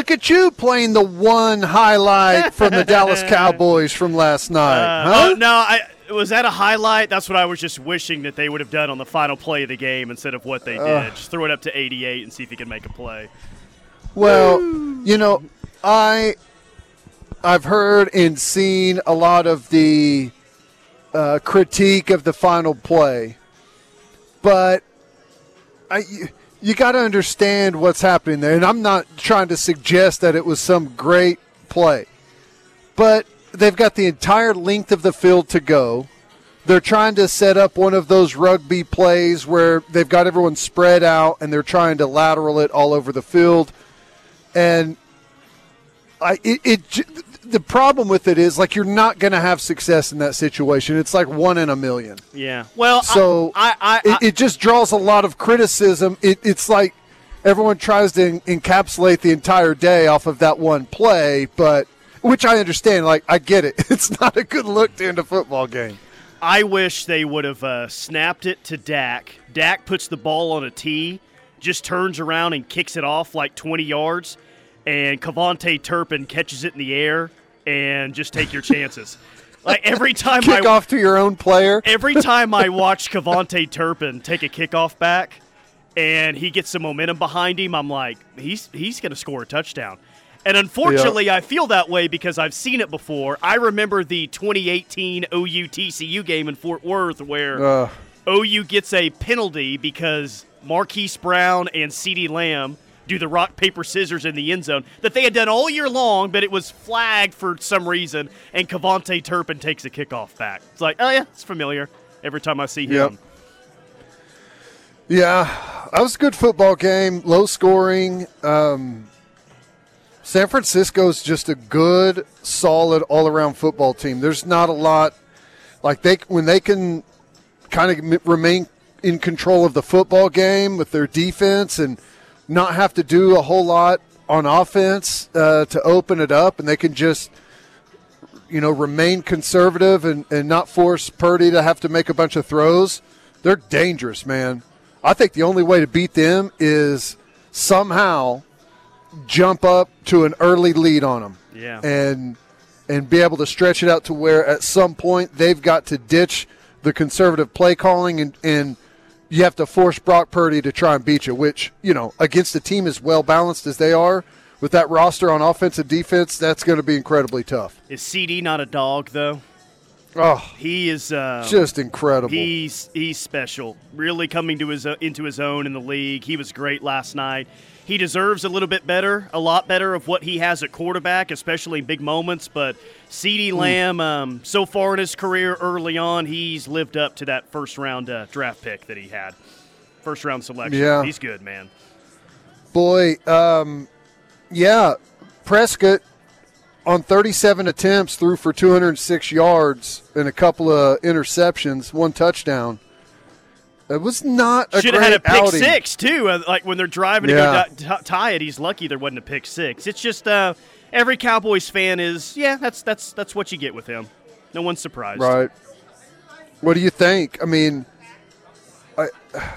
look at you playing the one highlight from the Dallas Cowboys from last night. Uh, huh? oh, no, I was that a highlight? That's what I was just wishing that they would have done on the final play of the game instead of what they did. Just throw it up to 88 and see if he can make a play. Well, you know, I I've heard and seen a lot of the uh, critique of the final play, but I you, got to understand what's happening there, and I'm not trying to suggest that it was some great play, but they've got the entire length of the field to go. They're trying to set up one of those rugby plays where they've got everyone spread out and they're trying to lateral it all over the field and I it, it the problem with it is like you're not going to have success in that situation. It's like one in a million. Yeah. Well, So I, I, I, it, it just draws a lot of criticism. It, it's like everyone tries to en- encapsulate the entire day off of that one play, but which I understand. Like I get it. It's not a good look to end a football game. I wish they would have uh, snapped it to Dak. Dak puts the ball on a tee, just turns around and kicks it off like 20 yards, and KaVontae Turpin catches it in the air and just take your chances. like every time Kick I off to your own player. every time I watch KaVontae Turpin take a kickoff back and he gets some momentum behind him, I'm like, he's he's going to score a touchdown. And unfortunately, I feel that way because I've seen it before. I remember the 2018 OU TCU game in Fort Worth where Uh, OU gets a penalty because Marquise Brown and CeeDee Lamb do the rock, paper, scissors in the end zone that they had done all year long, but it was flagged for some reason, and KaVontae Turpin takes a kickoff back. It's like, oh, yeah, it's familiar every time I see him. Yep. Yeah, that was a good football game, low scoring. Um, San Francisco's just a good, solid, all around football team. There's not a lot like they when they can kind of remain in control of the football game with their defense and not have to do a whole lot on offense uh, to open it up, and they can just you know remain conservative and, and not force Purdy to have to make a bunch of throws. They're dangerous, man. I think the only way to beat them is somehow jump up to an early lead on them Yeah. and and be able to stretch it out to where at some point they've got to ditch the conservative play calling and, and you have to force Brock Purdy to try and beat you, which, you know, against a team as well balanced as they are, with that roster on offense and defense, that's going to be incredibly tough. Is CeeDee not a dog though? Oh, He is uh, just incredible. He's he's special. Really coming to his uh, into his own in the league. He was great last night. He deserves a little bit better, a lot better of what he has at quarterback, especially big moments. But CeeDee Lamb, um, so far in his career, early on, he's lived up to that first round uh, draft pick that he had, first round selection. Yeah. He's good, man. Boy, um, yeah, Prescott on 37 attempts threw for 206 yards and a couple of interceptions, one touchdown. It was not a Should have had a pick outing. six too. uh, Like when they're driving to go t- tie it, he's lucky there wasn't a pick six. It's just uh, every Cowboys fan is yeah. That's that's that's what you get with him. No one's surprised. Right. What do you think? I mean,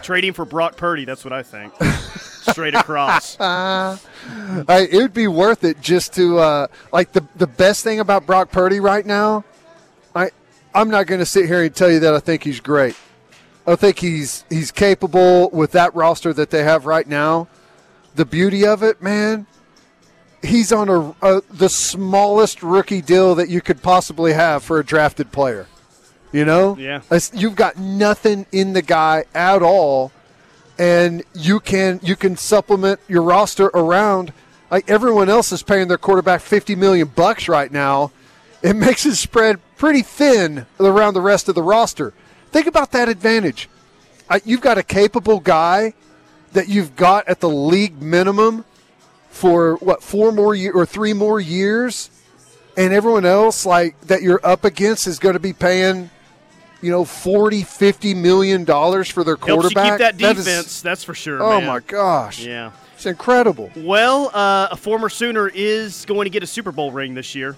Trading for Brock Purdy, that's what I think. Straight across. I, it would be worth it just to uh, like the the best thing about Brock Purdy right now. I I'm not going to sit here and tell you that I think he's great. I think he's he's capable with that roster that they have right now. The beauty of it, man, he's on a, a the smallest rookie deal that you could possibly have for a drafted player. You know, Yeah. You've got nothing in the guy at all, and you can you can supplement your roster around. Like everyone else is paying their quarterback fifty million bucks right now. It makes it spread pretty thin around the rest of the roster. Think about that advantage. I, you've got a capable guy that you've got at the league minimum for what four more year or three more years, and everyone else like that you're up against is going to be paying, you know, 40, 50 million dollars for their Helps you quarterback. keep that That is- defense, that's for sure. oh man. my gosh, Yeah. it's incredible. Well, uh, a former Sooner is going to get a Super Bowl ring this year.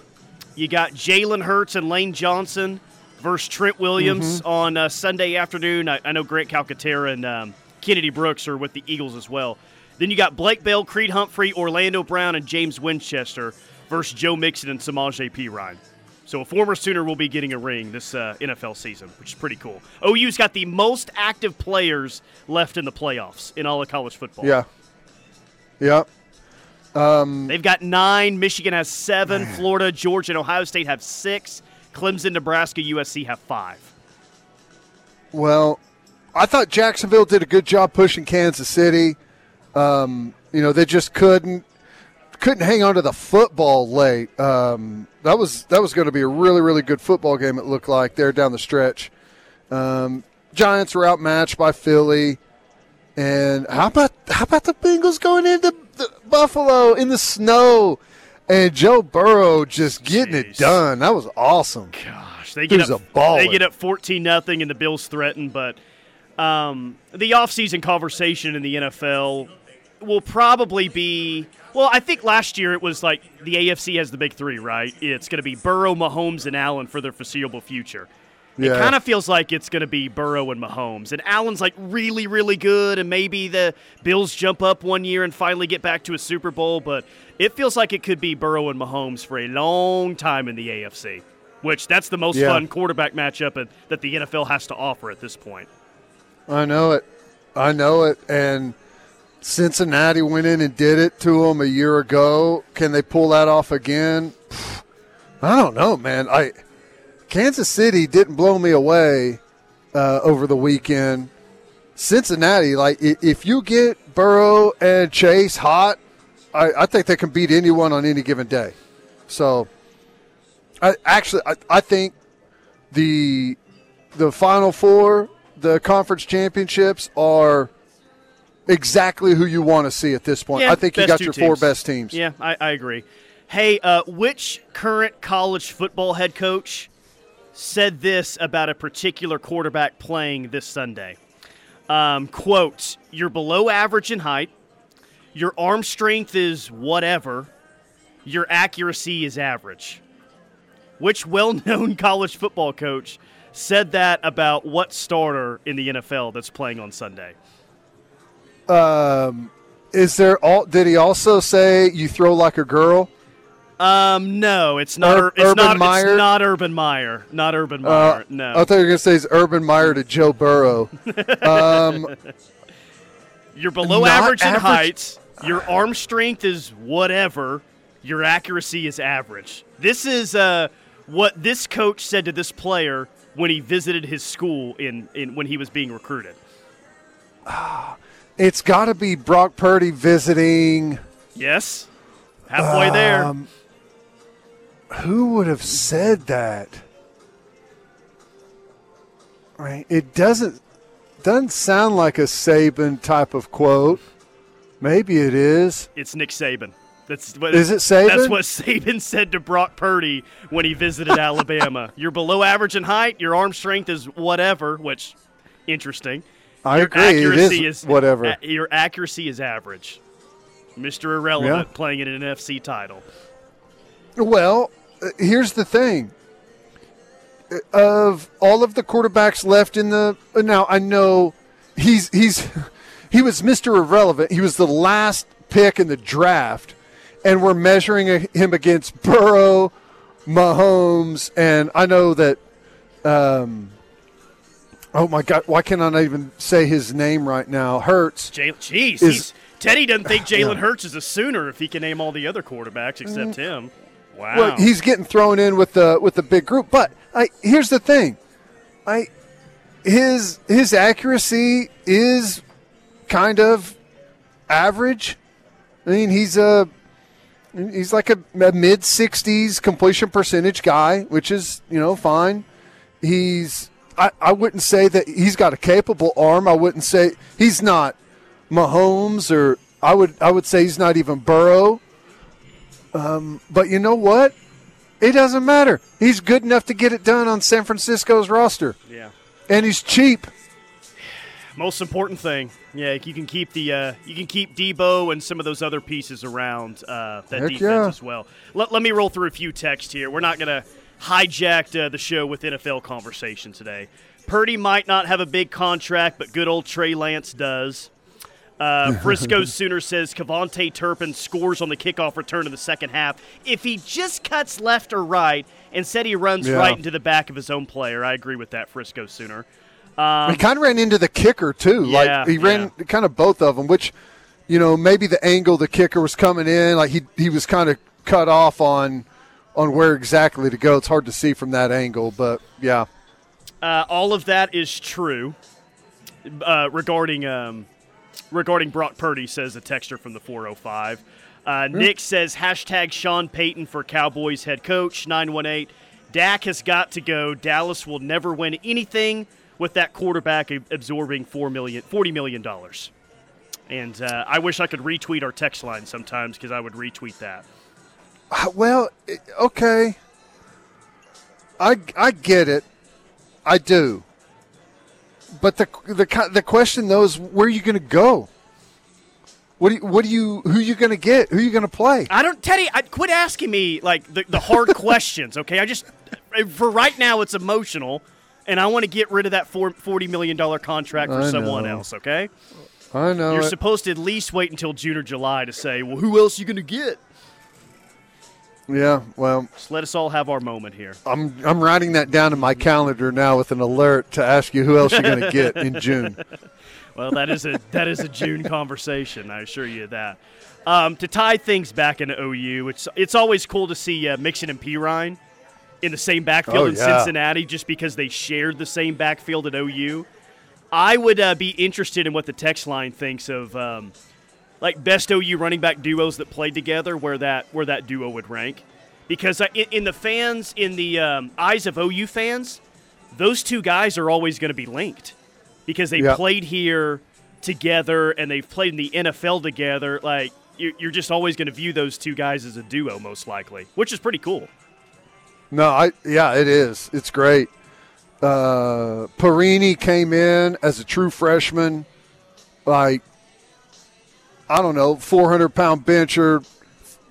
You got Jalen Hurts and Lane Johnson versus Trent Williams Mm-hmm. on uh, Sunday afternoon. I, I know Grant Calcaterra and um, Kennedy Brooks are with the Eagles as well. Then you got Blake Bell, Creed Humphrey, Orlando Brown, and James Winchester versus Joe Mixon and Samaj Samaje Perine. So a former Sooner will be getting a ring this uh, NFL season, which is pretty cool. OU's got the most active players left in the playoffs in all of college football. Yeah. Yeah. They've got nine. Michigan has seven. Florida, Georgia, and Ohio State have six. Clemson, Nebraska, USC have five. Well, I thought Jacksonville did a good job pushing Kansas City. Um, you know, they just couldn't couldn't hang on to the football late. Um, that was that was going to be a really really good football game. It looked like there down the stretch. Um, Giants were outmatched by Philly, and how about how about the Bengals going into Buffalo in the snow, and Joe Burrow just getting it done. That was awesome. Gosh, they get up? They get up fourteen nothing, and the Bills threaten. But um, the offseason conversation in the NFL will probably be. Well, I think last year it was like the AFC has the big three, right? It's going to be Burrow, Mahomes, and Allen for their foreseeable future. It kind of feels like it's going to be Burrow and Mahomes. And Allen's like really, really good, and maybe the Bills jump up one year and finally get back to a Super Bowl, but it feels like it could be Burrow and Mahomes for a long time in the AFC, which that's the most Yeah. fun quarterback matchup that the NFL has to offer at this point. I know it. I know it. And Cincinnati went in and did it to them a year ago. Can they pull that off again? I don't know, man. I Kansas City didn't blow me away uh, over the weekend. Cincinnati, like if you get Burrow and Chase hot, I, I think they can beat anyone on any given day. So, I actually I, I think the the final four, the conference championships, are exactly who you want to see at this point. Yeah, I think you got your four best teams. Yeah, I, I agree. Hey, uh, which current college football head coach said this about a particular quarterback playing this Sunday? Um, quote, you're below average in height. Your arm strength is whatever. Your accuracy is average. Which well known college football coach said that about what starter in the NFL that's playing on Sunday? Is there all? Did he also say you throw like a girl? Um, no, it's not. Ur- it's Urban not. Meyer? It's not Urban Meyer. Not Urban Uh, Meyer. no. I thought you were going to say it's Urban Meyer to Joe Burrow. You're below average in average- height. Your arm strength is whatever. Your accuracy is average. This is uh, what this coach said to this player when he visited his school in, in when he was being recruited. it's got to be Brock Purdy visiting. Yes, halfway there. Who would have said that? Right. It doesn't doesn't sound like a Saban type of quote. Maybe it is. It's Nick Saban. That's what Is it Saban? That's what Saban said to Brock Purdy when he visited Alabama. You're below average in height. Your arm strength is whatever, which interesting. I Your agree. It accuracy is whatever. a- your accuracy is average. Mr. Irrelevant Yeah. playing in an NFC title. Well, here's the thing. Uh, Of all of the quarterbacks left in the uh, now, I know he's he's he was Mr. Irrelevant. He was the last pick in the draft, and we're measuring a- him against Burrow, Mahomes, and I know that. Um, oh my God! Why can I not even say his name right now? Hurts. Jeez, Teddy doesn't think Jalen Yeah. Mm. Hurts is a Sooner if he can name all the other quarterbacks except him. Wow. Well, he's getting thrown in with the with the big group. But I here's the thing, I his his accuracy is kind of average. I mean, he's a he's like a, a mid sixties completion percentage guy, which is you know fine. He's I, I wouldn't say that he's got a capable arm. I wouldn't say he's not Mahomes or I would I would say he's not even Burrow. But you know what? It doesn't matter. He's good enough to get it done on San Francisco's roster, yeah. and he's cheap. Most important thing, yeah, you can keep the uh, you can keep Deebo and some of those other pieces around uh, that Heck defense yeah. as well. Let, let me roll through a few texts here. We're not going to hijack uh, the show with NFL conversation today. Purdy might not have a big contract, but good old Trey Lance does. Uh, Frisco Sooner says KaVontae Turpin scores on the kickoff return in the second half. If he just cuts left or right, instead he runs Yeah. right into the back of his own player. I agree with that, Frisco Sooner. Um, he kind of ran into the kicker too. Yeah, like he ran kind of both of them, which you know maybe the angle the kicker was coming in, like he he was kind of cut off on on where exactly to go. It's hard to see from that angle, but yeah. Uh, all of that is true uh, regarding um, regarding Brock Purdy, says the texture from the 405. Uh, Nick says hashtag Sean Payton for Cowboys head coach 918. Dak has got to go. Dallas will never win anything with that quarterback absorbing four million, $40 million. And uh, I wish I could retweet our text line sometimes because I would retweet that. Uh, Well, okay. I I get it. I do. But the the the question though is where are you going to go? What do you, what do you who are you going to get? Who are you going to play? I don't, Teddy. I quit asking me like the, the hard questions. Okay, I just for right now it's emotional, and I want to get rid of that four, forty million dollar contract for I someone know. else. Okay, I know. you're it. supposed to at least wait until June or July to say, well, who else are you going to get? Yeah, well, Just let us all have our moment here. I'm I'm writing that down in my calendar now with an alert to ask you who else you're going to get in June. Well, that is a that is a June conversation. I assure you that. Um, to tie things back into OU, it's it's always cool to see uh, Mixon and Perine in the same backfield Oh, in yeah. Cincinnati, just because they shared the same backfield at OU. I would uh, be interested in what the text line thinks of um, like best OU running back duos that played together, where that where that duo would rank, because uh, in, in the fans, in the um, eyes of OU fans, those two guys are always going to be linked because they Yeah. played here together and they've played in the NFL together. Like you- you're just always going to view those two guys as a duo, most likely, which is pretty cool. No, I yeah, it is. It's great. Uh, Perine came in as a true freshman, like I don't know, 400 pound bencher,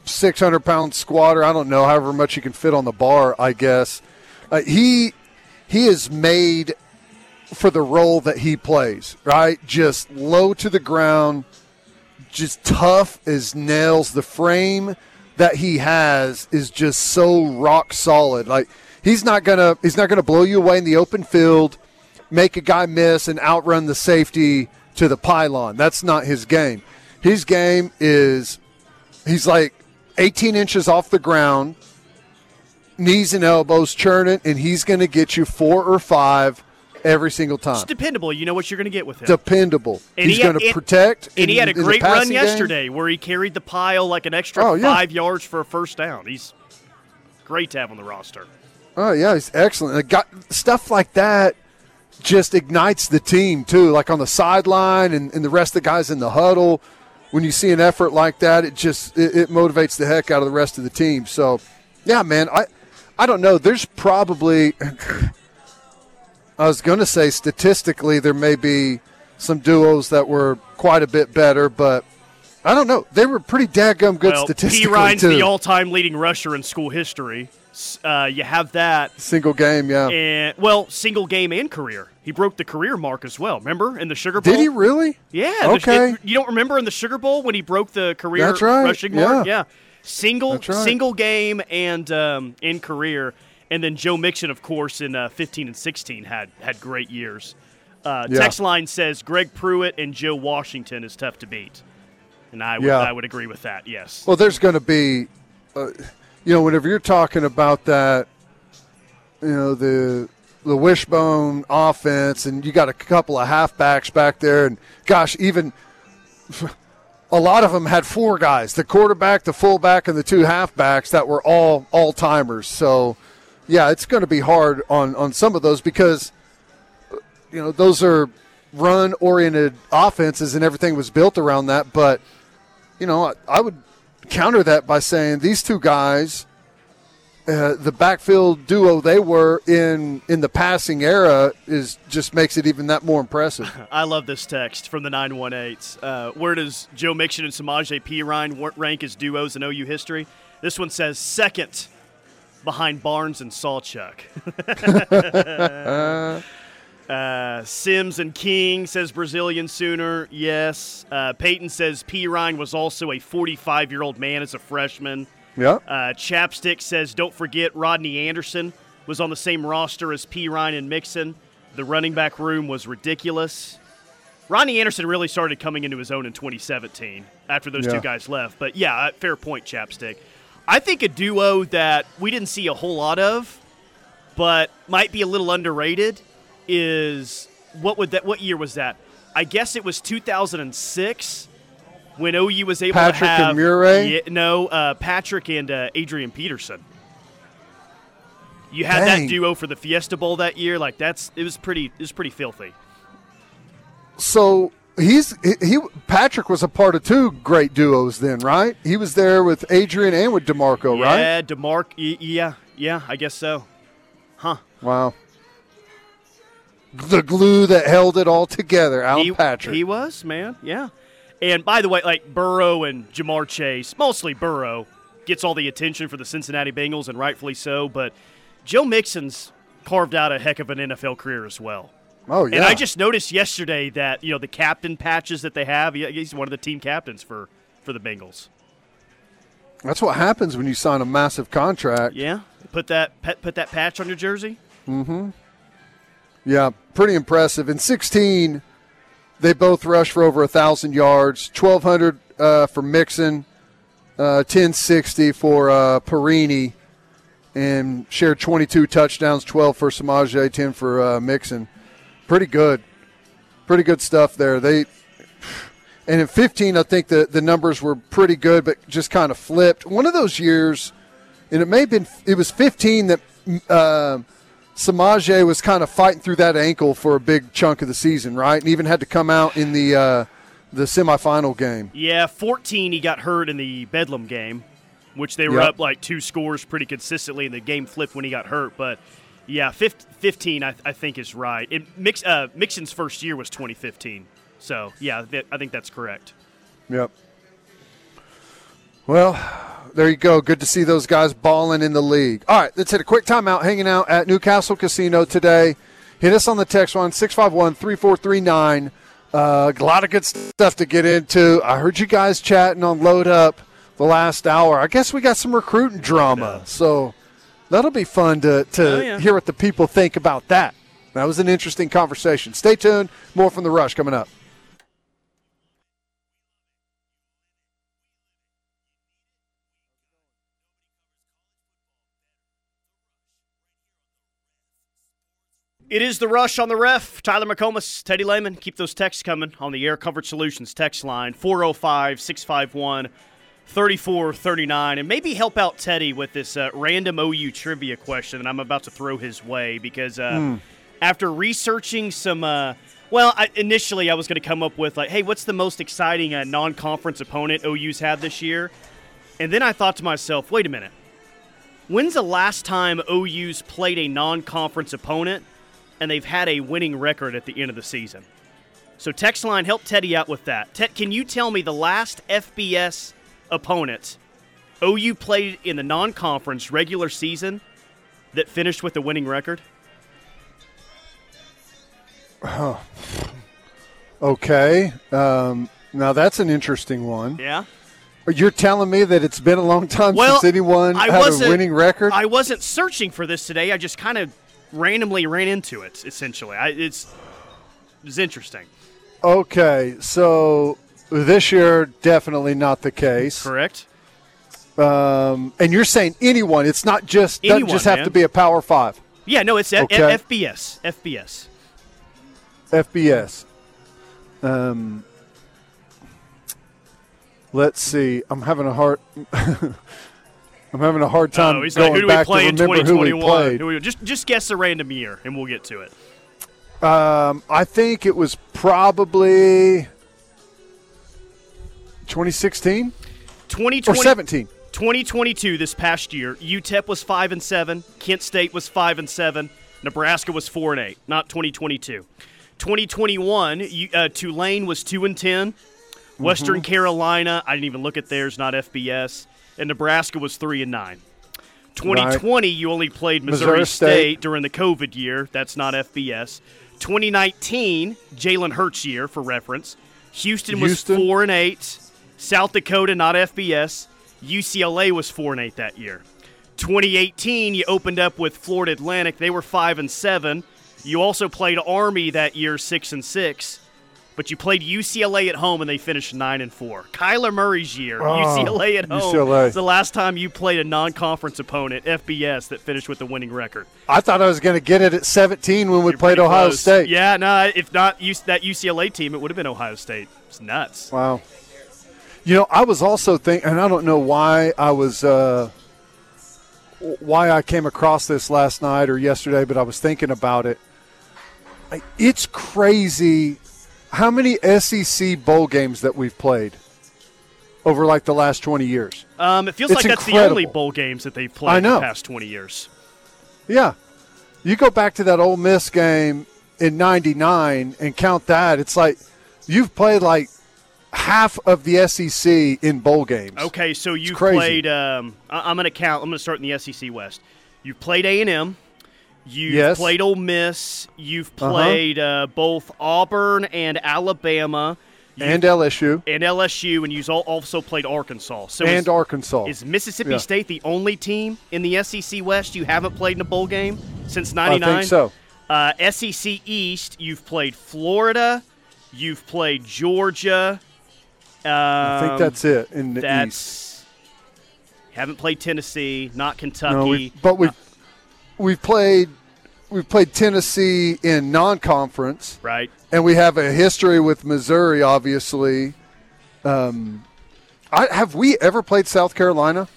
600 pound squatter. I don't know, however much he can fit on the bar. I guess uh, he he is made for the role that he plays. Right, just low to the ground, just tough as nails. The frame that he has is just so rock solid. Like he's not gonna he's not gonna blow you away in the open field, make a guy miss and outrun the safety to the pylon. That's not his game. His game is he's like 18 inches off the ground, knees and elbows churning, and he's going to get you four or five every single time. It's dependable. You know what you're going to get with him. Dependable. And he's he going to protect. and he had a great run passing game. yesterday where he carried the pile like an extra Oh, yeah. five yards for a first down. He's great to have on the roster. Oh yeah, he's excellent. Got stuff like that just ignites the team too. Like on the sideline and, and the rest of the guys in the huddle. When you see an effort like that, it just it, it motivates the heck out of the rest of the team. So, yeah, man, I I don't know. There's probably I was going to say statistically there may be some duos that were quite a bit better, but I don't know. They were pretty daggum good well, statistically Perine's too. the all-time leading rusher in school history. Uh, you have that, Single game, yeah. and well, single game and career. He broke the career mark as well. Remember in the Sugar Bowl? Did he really? Yeah. the- Okay. it- you don't remember in the Sugar Bowl when he broke the career That's right, rushing mark? yeah. Yeah. Single That's right. single game and um, in career, and then Joe Mixon, of course, in uh, 15 and 16 had had great years. Uh, Yeah. Text line says Greg Pruitt and Joe Washington is tough to beat, and I would Yeah. I would agree with that. Yes. Well, there's going to be, uh, you know, whenever you're talking about that, you know, the the wishbone offense, and you got a couple of halfbacks back there, and gosh, even a lot of them had four guys: the quarterback, the fullback, and the two halfbacks that were all all timers. So, yeah, it's going to be hard on on some of those because, you know, those are run oriented offenses, and everything was built around that, but you know, I, I would counter that by saying these two guys, uh, the backfield duo they were in in the passing era, is just makes it even that more impressive. I love this text from the 918s. Uh, where does Joe Mixon and Samaje Perine rank as duos in OU history? This one says second behind Barnes and Sawchuck. Uh, Sims and King says Brazilian Sooner. Yes. Uh, Peyton says Perine was also a 45 year old man as a freshman. Yeah. Uh, Chapstick says don't forget Rodney Anderson was on the same roster as Perine and Mixon. The running back room was ridiculous. Rodney Anderson really started coming into his own in 2017 after those Yeah. two guys left. But yeah, uh, fair point, Chapstick. I think a duo that we didn't see a whole lot of, but might be a little underrated is what would that? What year was that? I guess it was 2006 when OU was able Patrick to and have Murray? Yeah, no, uh, Patrick and uh, Adrian Peterson. You had Dang. that duo for the Fiesta Bowl that year. Like that's it was pretty. It was pretty filthy. So he's he, he Patrick was a part of two great duos then, right? He was there with Adrian and with Demarco, right? Yeah, Demarc. Yeah, yeah, I guess so. Huh. Wow. The glue that held it all together, Allen he, Patrick. He was, man. Yeah. And by the way, like Burrow and Ja'Marr Chase, mostly Burrow, gets all the attention for the Cincinnati Bengals, and rightfully so. But Joe Mixon's carved out a heck of an NFL career as well. oh yeah. And I just noticed yesterday that you know the captain patches that they have. He's one of the team captains for for the Bengals. That's what happens when you sign a massive contract. Yeah. Put that put that patch on your jersey. Mm-hmm. Yeah, pretty impressive. In 16, they both rushed for over a thousand yards. 1,200 uh, for Mixon, uh, 1060 for uh, Perine, and shared 22 touchdowns. 12 for Samaje, 10 for uh, Mixon. Pretty good, pretty good stuff there. They and in 15, I think the the numbers were pretty good, but just kind of flipped. One of those years, and it may have been it was 15 that. Samaje was kind of fighting through that ankle for a big chunk of the season, right? And even had to come out in the uh, the semifinal game. Yeah, 14 he got hurt in the Bedlam game, which they were Yep. up like two scores pretty consistently, and the game flipped when he got hurt. But yeah, fif- 15 I, I think is right. It, Mix, uh, Mixon's first year was 2015. So yeah, I think that's correct. Yep. Well, there you go. Good to see those guys balling in the league. All right, let's hit a quick timeout. Hanging out at Newcastle Casino today. Hit us on the text line 651 3439. Uh, A lot of good stuff to get into. I heard you guys chatting on Load Up the last hour. I guess we got some recruiting drama. So that'll be fun to, to Oh, yeah. hear what the people think about that. That was an interesting conversation. Stay tuned. More from The Rush coming up. It is the rush on the ref. Tyler McComas, Teddy Lehman. Keep those texts coming on the Air Comfort Solutions text line 405 651 3439. And maybe help out Teddy with this uh, random OU trivia question that I'm about to throw his way because uh, after researching some. Uh, well, I, initially I was going to come up with, like, hey, what's the most exciting uh, non conference opponent OU's had this year? And then I thought to myself, wait a minute. When's the last time OU's played a non conference opponent and they've had a winning record at the end of the season? So, text line, help Teddy out with that. Ted, can you tell me the last FBS opponent OU played in the non conference regular season that finished with a winning record? Okay. Um, now that's an interesting one. Yeah. You're telling me that it's been a long time Well, since anyone I had a winning record? I wasn't searching for this today. I just kind of randomly ran into it, essentially. I, it's, it's interesting. okay, so this year definitely not the case. Correct? Um, and you're saying anyone? It's not just doesn't Anyone, just have man. to be a Power Five. Yeah, no, it's F- FBS. FBS. FBS. Um, let's see. I'm having a hard. I'm having a hard time he's going like, who do we back play to in remember who we 2021? played. Who we- just, just guess a random year, and we'll get to it. Um, I think it was probably 2016 or 2020, 17. 2022, this past year, UTEP was five and seven, Kent State was five and seven, Nebraska was four and eight. Not 2022. 2021, uh, Tulane was two and ten, Western Carolina, I didn't even look at theirs, not FBS, and Nebraska was three and nine. 2020, you only played Missouri, Missouri State. State. during the COVID year. That's not FBS. 2019, Jalen Hurts year for reference. Houston was Houston. four and eight. South Dakota not FBS. UCLA was four and eight that year. 2018, you opened up with Florida Atlantic. They were five and seven. You also played Army that year, six and six. But you played UCLA at home and they finished nine and four. Kyler Murray's year, Oh, UCLA at home. UCLA. is the last time you played a non-conference opponent, FBS, that finished with the winning record. I thought I was going to get it at 17 when we You're played Ohio close. State. Yeah, no, if not that UCLA team, it would have been Ohio State. It's nuts. Wow. You know, I was also thinking, and I don't know why I was, uh, why I came across this last night or yesterday, but I was thinking about it. It's crazy how many SEC bowl games that we've played over like the last 20 years. Um, it feels It's like that's the only bowl games that they've played I in the past 20 years. Yeah. You go back to that Ole Miss game in 99 and count that, it's like you've played like half of the SEC in bowl games. Okay, so you've played. Um, I- I'm going to count. I'm going to start in the SEC West. You've played A and M. You've Yes. played Ole Miss. You've Uh-huh. played uh, both Auburn and Alabama. You've- And LSU and LSU, and you've also played Arkansas. So and is, Arkansas. is Mississippi Yeah. State the only team in the SEC West you haven't played in a bowl game since I '99? think so. Uh, SEC East, you've played Florida, you've played Georgia. Um, I think that's it in the East. that's haven't played Tennessee, not Kentucky. No, we, but we we've played we've played Tennessee in non-conference, right. and we have a history with Missouri. Obviously, um, I, have we ever played South Carolina?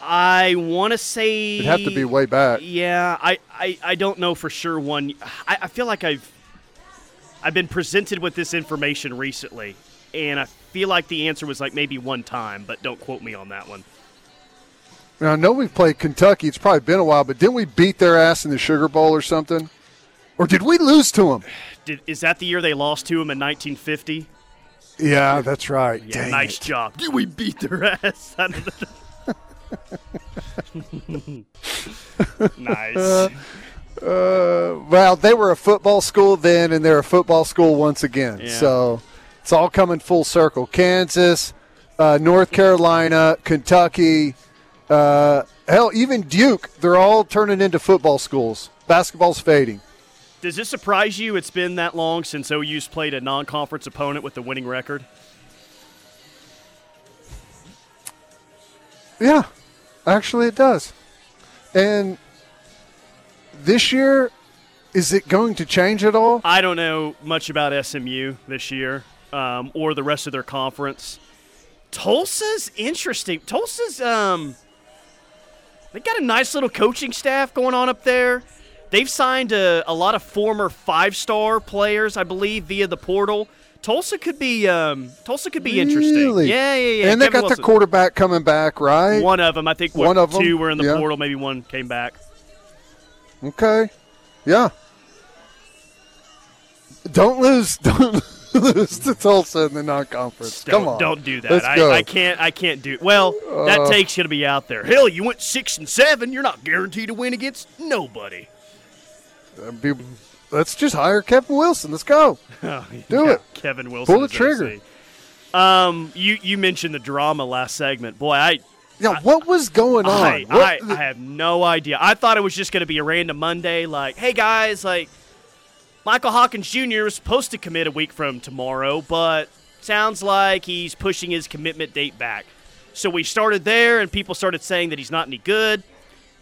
I want to say It'd have to be way back. Yeah, I, I, I don't know for sure. One, I, I feel like I've I've been presented with this information recently, and I feel like the answer was like maybe one time, but don't quote me on that one. Now, I know we've played Kentucky. It's probably been a while, but didn't we beat their ass in the Sugar Bowl or something? Or did we lose to them? Did, is that the year they lost to them in 1950? Yeah, that's right. Yeah, Dang nice it. job. Did we beat their ass? I don't nice. Uh, well, they were a football school then, and they're a football school once again. Yeah. So it's all coming full circle. Kansas, uh, North Carolina, Kentucky, uh, hell, even Duke. They're all turning into football schools. Basketball's fading. Does this surprise you it's been that long since OU's played a non-conference opponent with a winning record? Yeah, actually, it does. And this year, is it going to change at all? I don't know much about SMU this year um, or the rest of their conference. Tulsa's interesting. Tulsa's um, they got a nice little coaching staff going on up there. They've signed a, a lot of former five-star players, I believe, via the portal. Tulsa could be um, Tulsa could be interesting. Really? Yeah, yeah, yeah. and they got Wilson. their quarterback coming back, right? One of them, I think. What, One of 'em, two were in the yeah. portal. Maybe one came back. Okay. Yeah. Don't lose. Don't lose to Tulsa in the non-conference. Don't, Come on. don't do that. Let's I, go. I can't. I can't do. Well, that Uh. takes you to be out there. Hell, you went six and seven. You're not guaranteed to win against nobody. Uh, be- let's just hire Kevin Wilson. Let's go. Oh, Do yeah, it. Kevin Wilson. Pull the trigger. Um, you you mentioned the drama last segment. Boy, I Yeah. what was going on? I, I, I have no idea. I thought it was just going to be a random Monday, like, hey guys, like, Michael Hawkins Jr. is supposed to commit a week from tomorrow, but sounds like he's pushing his commitment date back. So we started there, and people started saying that he's not any good.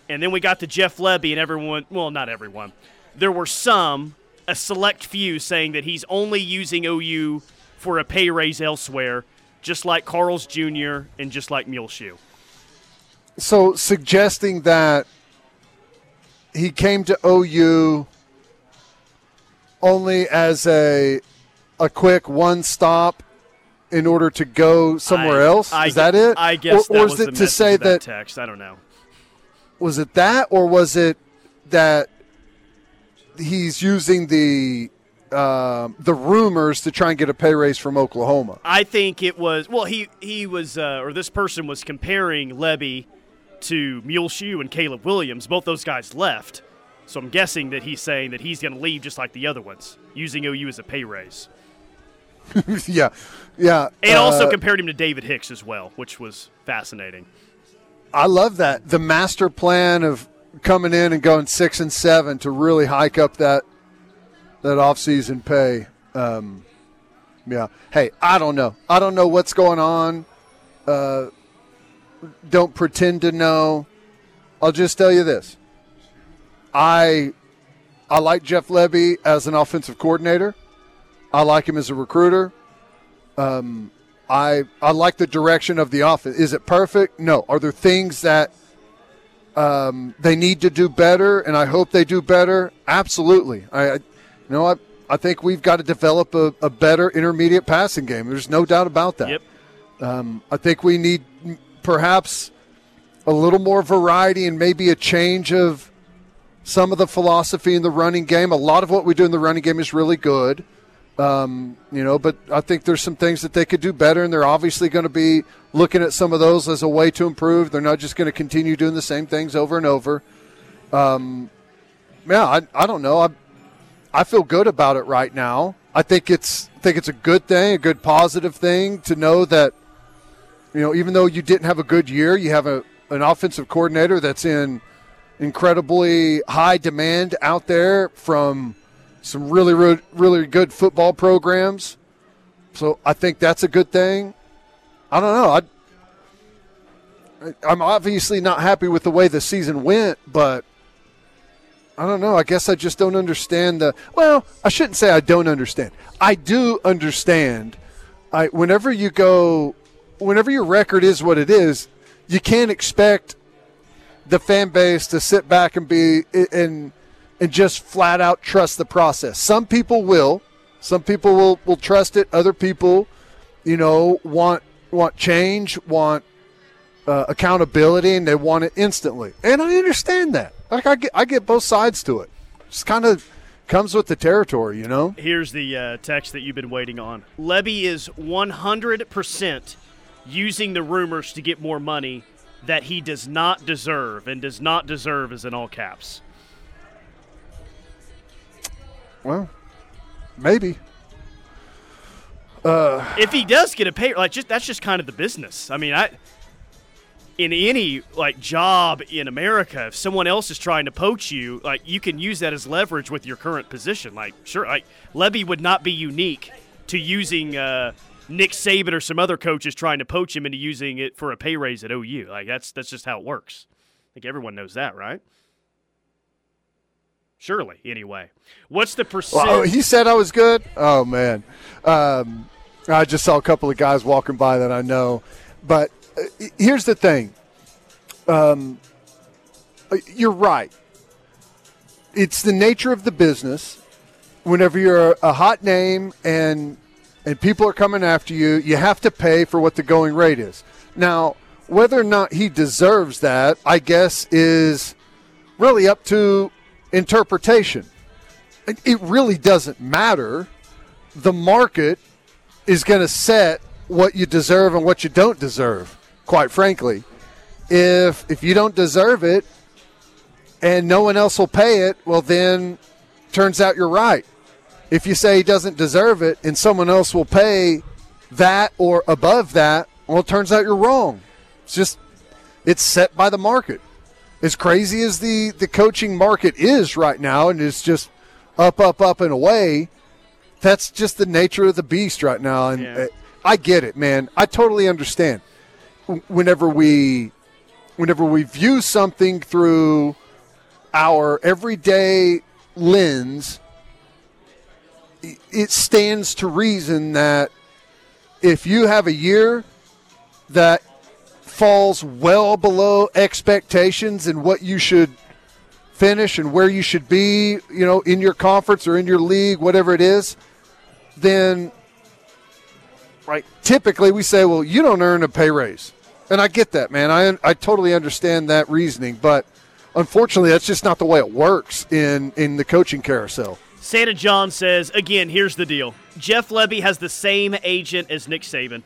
And then we got to Jeff Lebby, and everyone, well, not everyone, there were some, a select few, saying that he's only using OU for a pay raise elsewhere, just like Carl's Jr. and just like Muleshoe. so suggesting that he came to OU only as a a quick one stop in order to go somewhere I- else. I is that it? I guess or, or was is it to say that, that text. I don't know. was it that or was it that he's using the um, the rumors to try and get a pay raise from Oklahoma. I think it was well. He he was uh, or this person was comparing Lebby to Muleshoe and Caleb Williams. Both those guys left, so I'm guessing that he's saying that he's going to leave just like the other ones, using OU as a pay raise. yeah, yeah. And uh, also compared him to David Hicks as well, which was fascinating. I love that the master plan of coming in and going six and seven to really hike up that that offseason pay. Um, yeah. Hey, I don't know. I don't know what's going on. Uh, don't pretend to know. I'll just tell you this. I I like Jeff Lebby as an offensive coordinator. I like him as a recruiter. Um, I I like the direction of the offense. Is it perfect? No. Are there things that um, they need to do better, and I hope they do better? Absolutely. I, I you know I I think we've got to develop a, a better intermediate passing game. There's no doubt about that. Yep. Um, I think we need perhaps a little more variety and maybe a change of some of the philosophy in the running game. A lot of what we do in the running game is really good. Um, you know, but I think there's some things that they could do better, and they're obviously going to be looking at some of those as a way to improve. They're not just going to continue doing the same things over and over. Um, yeah, I, I don't know. I, I feel good about it right now. I think it's I think it's a good thing, a good positive thing to know that you know even though you didn't have a good year, you have a an offensive coordinator that's in incredibly high demand out there from some really, really, really good football programs. So I think that's a good thing. I don't know. I, I'm obviously not happy with the way the season went, but I don't know. I guess I just don't understand the. Well, I shouldn't say I don't understand. I do understand. I whenever you go, whenever your record is what it is, you can't expect the fan base to sit back and be and and just flat out trust the process. Some people will. Some people will, will trust it. Other people, you know, want want change, want uh, accountability, and they want it instantly. And I understand that. Like I get I get both sides to it. Just kind of comes with the territory, you know. Here's the uh, text that you've been waiting on. Lebby is 100% using the rumors to get more money that he does not deserve, and does not deserve is in all caps. Well, maybe. Uh, if he does get a pay, like just that's just kind of the business. I mean, I in any like job in America, if someone else is trying to poach you, like you can use that as leverage with your current position. Like, sure, like Lebby would not be unique to using uh, Nick Saban or some other coaches trying to poach him into using it for a pay raise at OU. Like that's that's just how it works. I think everyone knows that, right? Surely, anyway. What's the percent? Well, he said I was good. Oh man, um, I just saw a couple of guys walking by that I know. But uh, here's the thing. Um, uh, you're right. It's the nature of the business. Whenever you're a hot name and and people are coming after you, you have to pay for what the going rate is. Now, whether or not he deserves that, I guess, is really up to interpretation. It really doesn't matter. The market is going to set what you deserve and what you don't deserve, quite frankly. If if you don't deserve it and no one else will pay it, well then turns out you're right. If you say he doesn't deserve it and someone else will pay that or above that, well it turns out you're wrong. It's just it's set by the market as crazy as the, the coaching market is right now, and it's just up, up, up, and away, that's just the nature of the beast right now. And yeah. Uh, I get it, man. I totally understand. Whenever we, whenever we view something through our everyday lens, it stands to reason that if you have a year that falls well below expectations and what you should finish and where you should be, you know, in your conference or in your league, whatever it is, then right, typically we say, well, you don't earn a pay raise. And I get that, man. I I totally understand that reasoning, but unfortunately that's just not the way it works in in the coaching carousel. Santa John says, again, here's the deal. Jeff Lebby has the same agent as Nick Saban.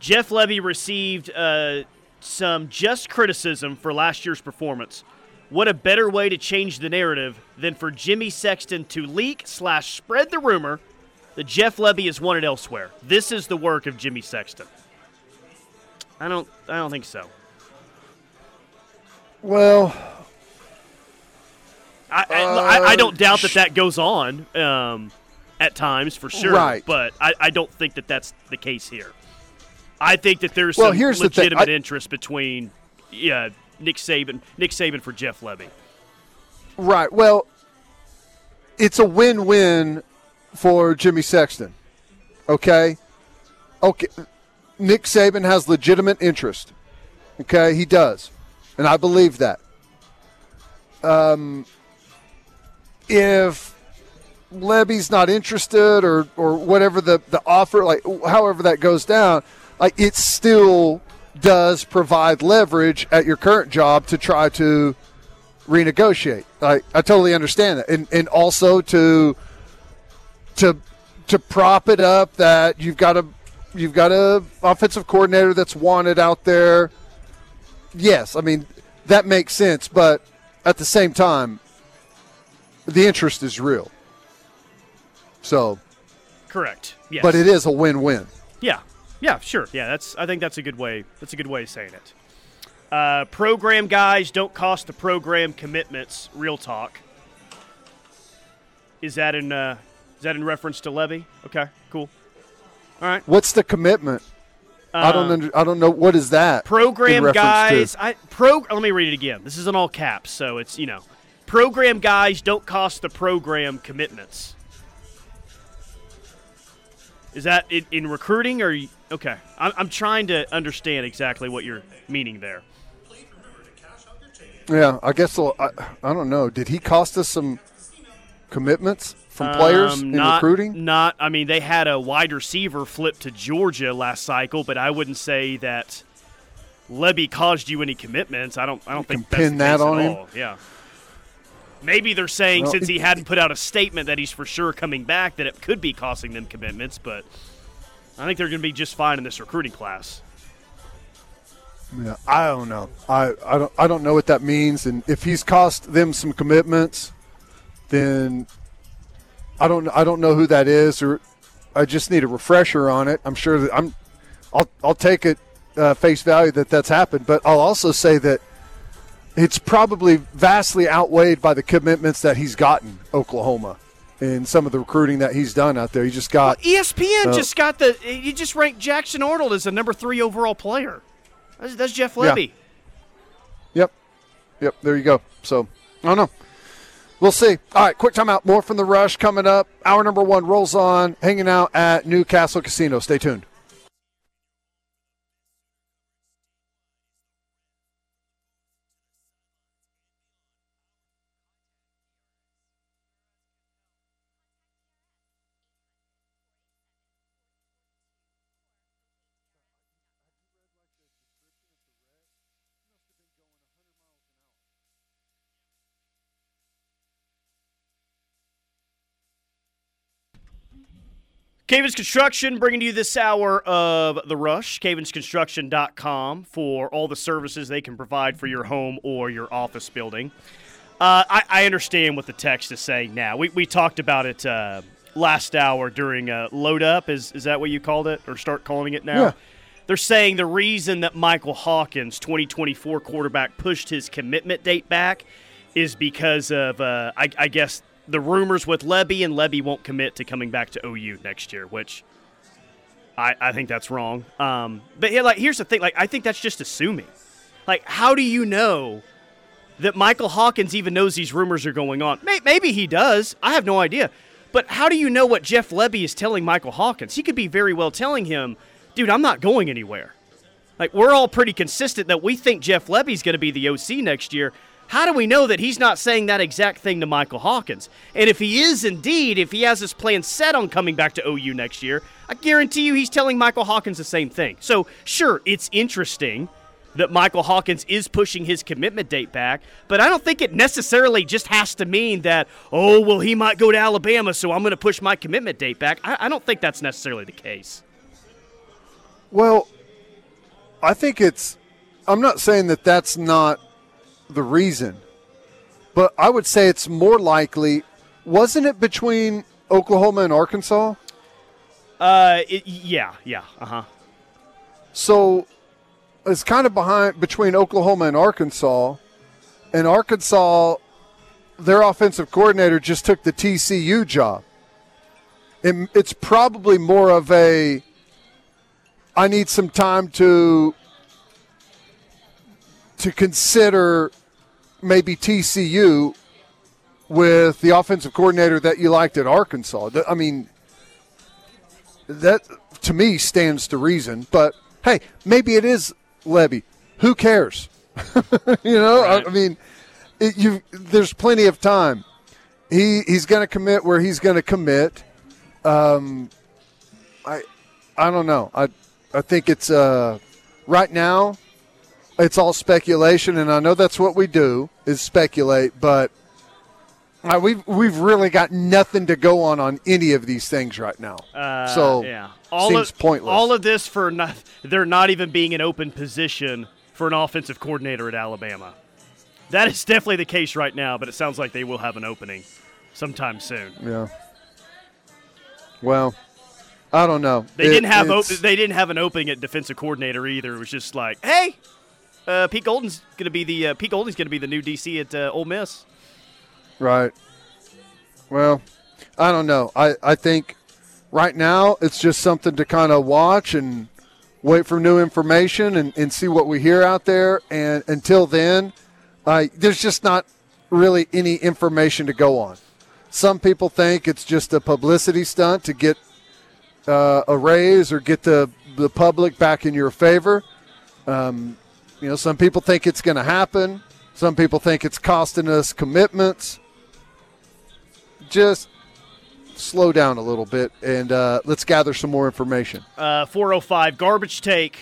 Jeff Lebby received uh, some just criticism for last year's performance. What a better way to change the narrative than for Jimmy Sexton to leak slash spread the rumor that Jeff Lebby is wanted elsewhere. This is the work of Jimmy Sexton. I don't. I don't think so. Well, I, I, I don't doubt that that goes on um, at times for sure. Right. But I, I don't think that that's the case here. I think that there's Well, some here's the legitimate I- interest between yeah Nick Saban Nick Saban for Jeff Lebby. Right. Well, it's a win-win for Jimmy Sexton. Okay. Okay. Nick Saban has legitimate interest. Okay, he does, and I believe that. Um, if Lebby's not interested, or or whatever the the offer, like however that goes down, like it still does provide leverage at your current job to try to renegotiate. I, I totally understand that, and and also to to to prop it up that you've got a you've got a offensive coordinator that's wanted out there. Yes, I mean that makes sense, but at the same time, the interest is real. So, Correct. Yes. but it is a win-win. Yeah. Yeah, sure. Yeah, that's I think that's a good way that's a good way of saying it. Uh, program guys don't cost the program commitments. Real talk. Is that in uh, is that in reference to Lebby? Okay, cool. All right. What's the commitment? I don't Um, under, I don't know what is that. program reference to? guys i pro let me read it again this is in all caps so it's you know program guys don't cost the program commitments is that in, in recruiting or you- okay I'm, I'm trying to understand exactly what you're meaning there Yeah, I guess so. I, I don't know. Did he cost us some commitments from players Um, in recruiting? Not, I mean, they had a wide receiver flip to Georgia last cycle, but I wouldn't say that Lebby caused you any commitments. I don't. I don't can think that's pin that on him? all. Yeah. Maybe they're saying Well, since he hadn't put out a statement that he's for sure coming back, that it could be costing them commitments. But I think they're going to be just fine in this recruiting class. Yeah, I don't know. I, I don't I don't know what that means. And if he's cost them some commitments, then I don't I don't know who that is, or I just need a refresher on it. I'm sure that I'm I'll I'll take it uh, face value that that's happened, but I'll also say that it's probably vastly outweighed by the commitments that he's gotten Oklahoma and some of the recruiting that he's done out there. He just got ESPN Uh, just got the. He just ranked Jackson Arnold as the number three overall player. That's, that's Jeff Yeah. Lebby. Yep. Yep. There you go. So, I don't know. We'll see. All right, quick timeout. More from the rush coming up. Hour number one rolls on, hanging out at Newcastle Casino. Stay tuned. Cavens Construction bringing you this hour of The Rush, cavensconstruction.com for all the services they can provide for your home or your office building. Uh, I, I understand what the text is saying now. We, we talked about it uh, last hour during uh, Load Up. Is, is that what you called it? Or start calling it now? Yeah. They're saying the reason that Michael Hawkins, 2024 quarterback, pushed his commitment date back is because of, uh, I, I guess, the rumors with Lebby, and Lebby won't commit to coming back to OU next year, which I, I think that's wrong. Um, but yeah, like, here's the thing: like, I think that's just assuming. Like, how do you know that Michael Hawkins even knows these rumors are going on? May, maybe he does. I have no idea. But how do you know what Jeff Lebby is telling Michael Hawkins? He could be very well telling him, "Dude, I'm not going anywhere." Like we're all pretty consistent that we think Jeff Lebby's going to be the OC next year. How do we know that he's not saying that exact thing to Michael Hawkins? And if he is indeed, if he has his plan set on coming back to OU next year, I guarantee you he's telling Michael Hawkins the same thing. So, sure, it's interesting that Michael Hawkins is pushing his commitment date back, but I don't think it necessarily just has to mean that, oh, well, he might go to Alabama, so I'm going to push my commitment date back. I, I don't think that's necessarily the case. Well, I think it's. I'm not saying that that's not the reason, but I would say it's more likely. Wasn't it between Oklahoma and Arkansas? Uh, it, yeah, yeah, uh huh. So it's kind of behind between Oklahoma and Arkansas, and Arkansas, their offensive coordinator just took the TCU job. And it's probably more of a. I need some time to to consider maybe TCU with the offensive coordinator that you liked at Arkansas. I mean, that to me stands to reason. But hey, maybe it is Lebby. Who cares? you know, right. I, I, mean, it, you there's plenty of time. He he's going to commit where he's going to commit. Um, I I don't know. I I think it's uh right now it's all speculation, and I know that's what we do is speculate, but uh, we've we've really got nothing to go on on any of these things right now. Uh, so yeah, all seems of, pointless. All of this for not there not even being an open position for an offensive coordinator at Alabama. That is definitely the case right now, but it sounds like they will have an opening sometime soon. Yeah. Well, I don't know. They it, didn't have op- they didn't have an opening at defensive coordinator either. It was just like, hey, uh, Pete Golding's going to be the uh, Pete Golding's going to be the new DC at uh, Ole Miss. Right. Well, I don't know. I, I think right now it's just something to kind of watch and wait for new information and, and see what we hear out there. And until then, uh, there's just not really any information to go on. Some people think it's just a publicity stunt to get uh, a raise or get the, the public back in your favor. Um, you know, some people think it's going to happen. Some people think it's costing us commitments. Just slow down a little bit and uh, let's gather some more information. Uh, 405 garbage take.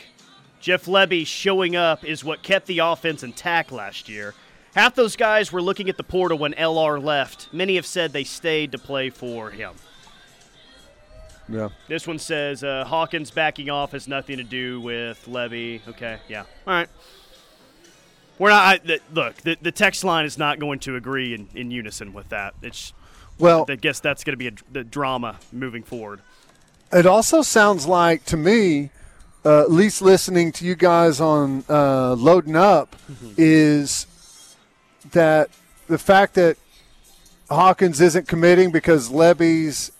Jeff Lebby showing up is what kept the offense intact last year. Half those guys were looking at the portal when LR left. Many have said they stayed to play for him. Yeah. This one says uh, Hawkins backing off has nothing to do with Lebby. Okay, yeah. All right. We're not. I, the, look, the, the text line is not going to agree in, in unison with that. It's well. I guess that's going to be a, the drama moving forward. It also sounds like to me, uh, at least listening to you guys on uh, loading up, mm-hmm. is that the fact that Hawkins isn't committing because Lebby's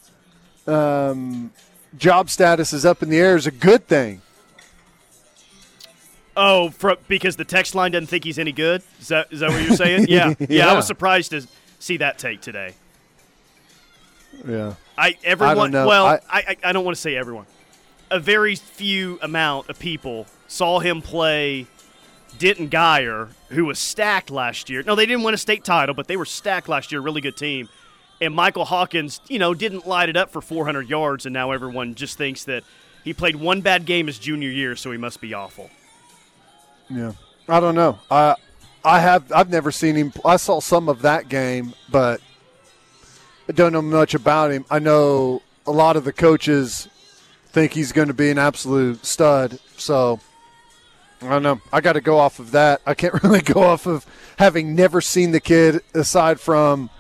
um, job status is up in the air is a good thing. Oh, for, because the text line doesn't think he's any good. Is that is that what you're saying? yeah. yeah, yeah. I was surprised to see that take today. Yeah. I everyone. I well, I, I I don't want to say everyone. A very few amount of people saw him play Denton Guyer, who was stacked last year. No, they didn't win a state title, but they were stacked last year. Really good team and Michael Hawkins, you know, didn't light it up for 400 yards, and now everyone just thinks that he played one bad game his junior year, so he must be awful. Yeah, I don't know. I I have I've never seen him. I saw some of that game, but I don't know much about him. I know a lot of the coaches think he's going to be an absolute stud. So I don't know. I got to go off of that. I can't really go off of having never seen the kid aside from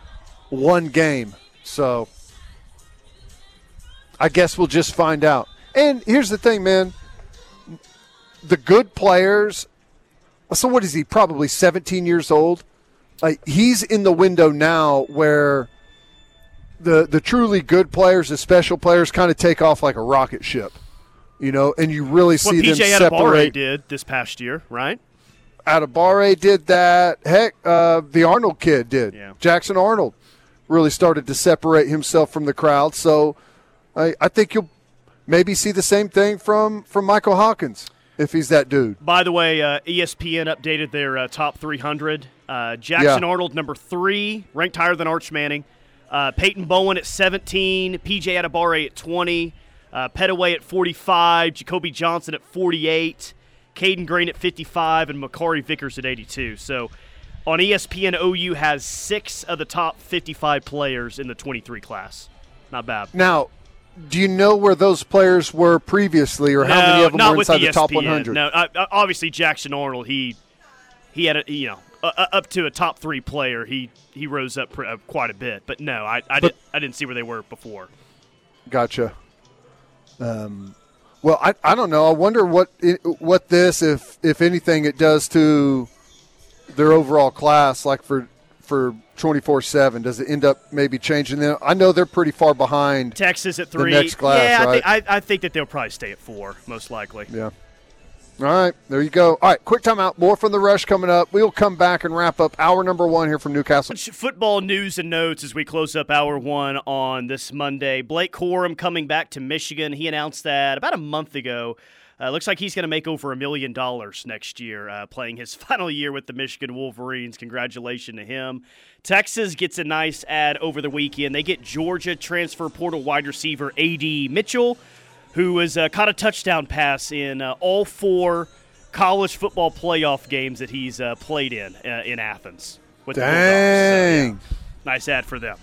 one game. So I guess we'll just find out. And here's the thing, man. The good players. So what is he? Probably 17 years old. Like he's in the window now where the the truly good players, the special players, kind of take off like a rocket ship. You know, and you really see them PJ separate. did this past year, right? Adebawore did that. Heck, uh, the Arnold kid did. Yeah. Jackson Arnold really started to separate himself from the crowd. So I, I think you'll maybe see the same thing from, from Michael Hawkins if he's that dude. By the way, uh, ESPN updated their uh, top 300. Uh, Jackson yeah. Arnold, number three, ranked higher than Arch Manning. Uh, Peyton Bowen at 17, PJ Adebawore at 20, uh, Pettaway at 45, Jacoby Johnson at 48, Caden Green at 55, and Makari Vickers at 82. So on ESPN, OU has six of the top 55 players in the 23 class. Not bad. Now, do you know where those players were previously, or how many of them were inside the top 100? No, obviously Jackson Arnold. He he had a you know uh, up to a top three player. He he rose up pr- uh, quite a bit. But no, I I, But- didn't I didn't see where they were before. Gotcha. Um, well, I, I don't know. I wonder what it, what this, if if anything, it does to their overall class. Like for for twenty four seven, does it end up maybe changing them? I know they're pretty far behind. Texas at The three. next class, yeah, I, right? think, I, I think that they'll probably stay at four, most likely. Yeah. All right, there you go. All right, quick timeout. More from the rush coming up. We'll come back and wrap up hour number one here from Newcastle. Football news and notes as we close up hour one on this Monday. Blake Corum coming back to Michigan. He announced that about a month ago. Uh, looks like he's going to make over a million dollars next year, uh, playing his final year with the Michigan Wolverines. Congratulations to him. Texas gets a nice ad over the weekend. They get Georgia transfer portal wide receiver A.D. Mitchell, who has uh, caught a touchdown pass in uh, all four college football playoff games that he's uh, played in uh, in Athens. With the So, yeah, Dang, nice ad for them.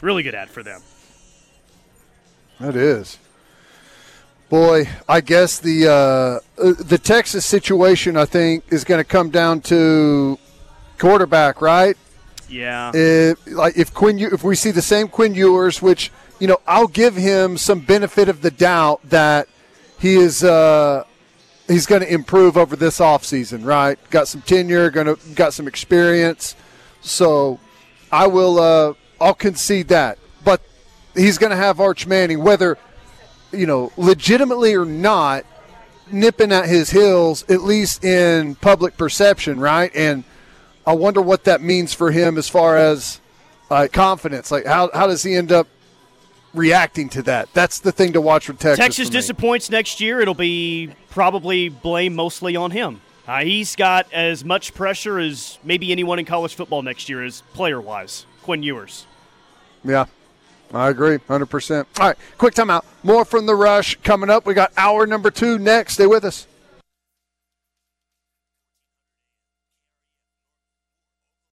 Really good ad for them. that is. Boy, I guess the uh, uh, the Texas situation, I think, is going to come down to quarterback, right? Yeah. if, like if Quinn, if we see the same Quinn Ewers, which you know, I'll give him some benefit of the doubt that he is uh, he's going to improve over this offseason, right? Got some tenure, going to got some experience, so I will uh, I'll concede that, but he's going to have Arch Manning, whether you know legitimately or not, nipping at his heels, at least in public perception, right? And I wonder what that means for him as far as uh, confidence. Like, how, how does he end up reacting to that? That's the thing to watch with Texas. Texas disappoints next year. It'll be probably blame mostly on him. Uh, he's got as much pressure as maybe anyone in college football next year, as player wise. Quinn Ewers. Yeah, I agree, hundred percent. All right, quick timeout. More from the rush coming up. We got hour number two next. Stay with us.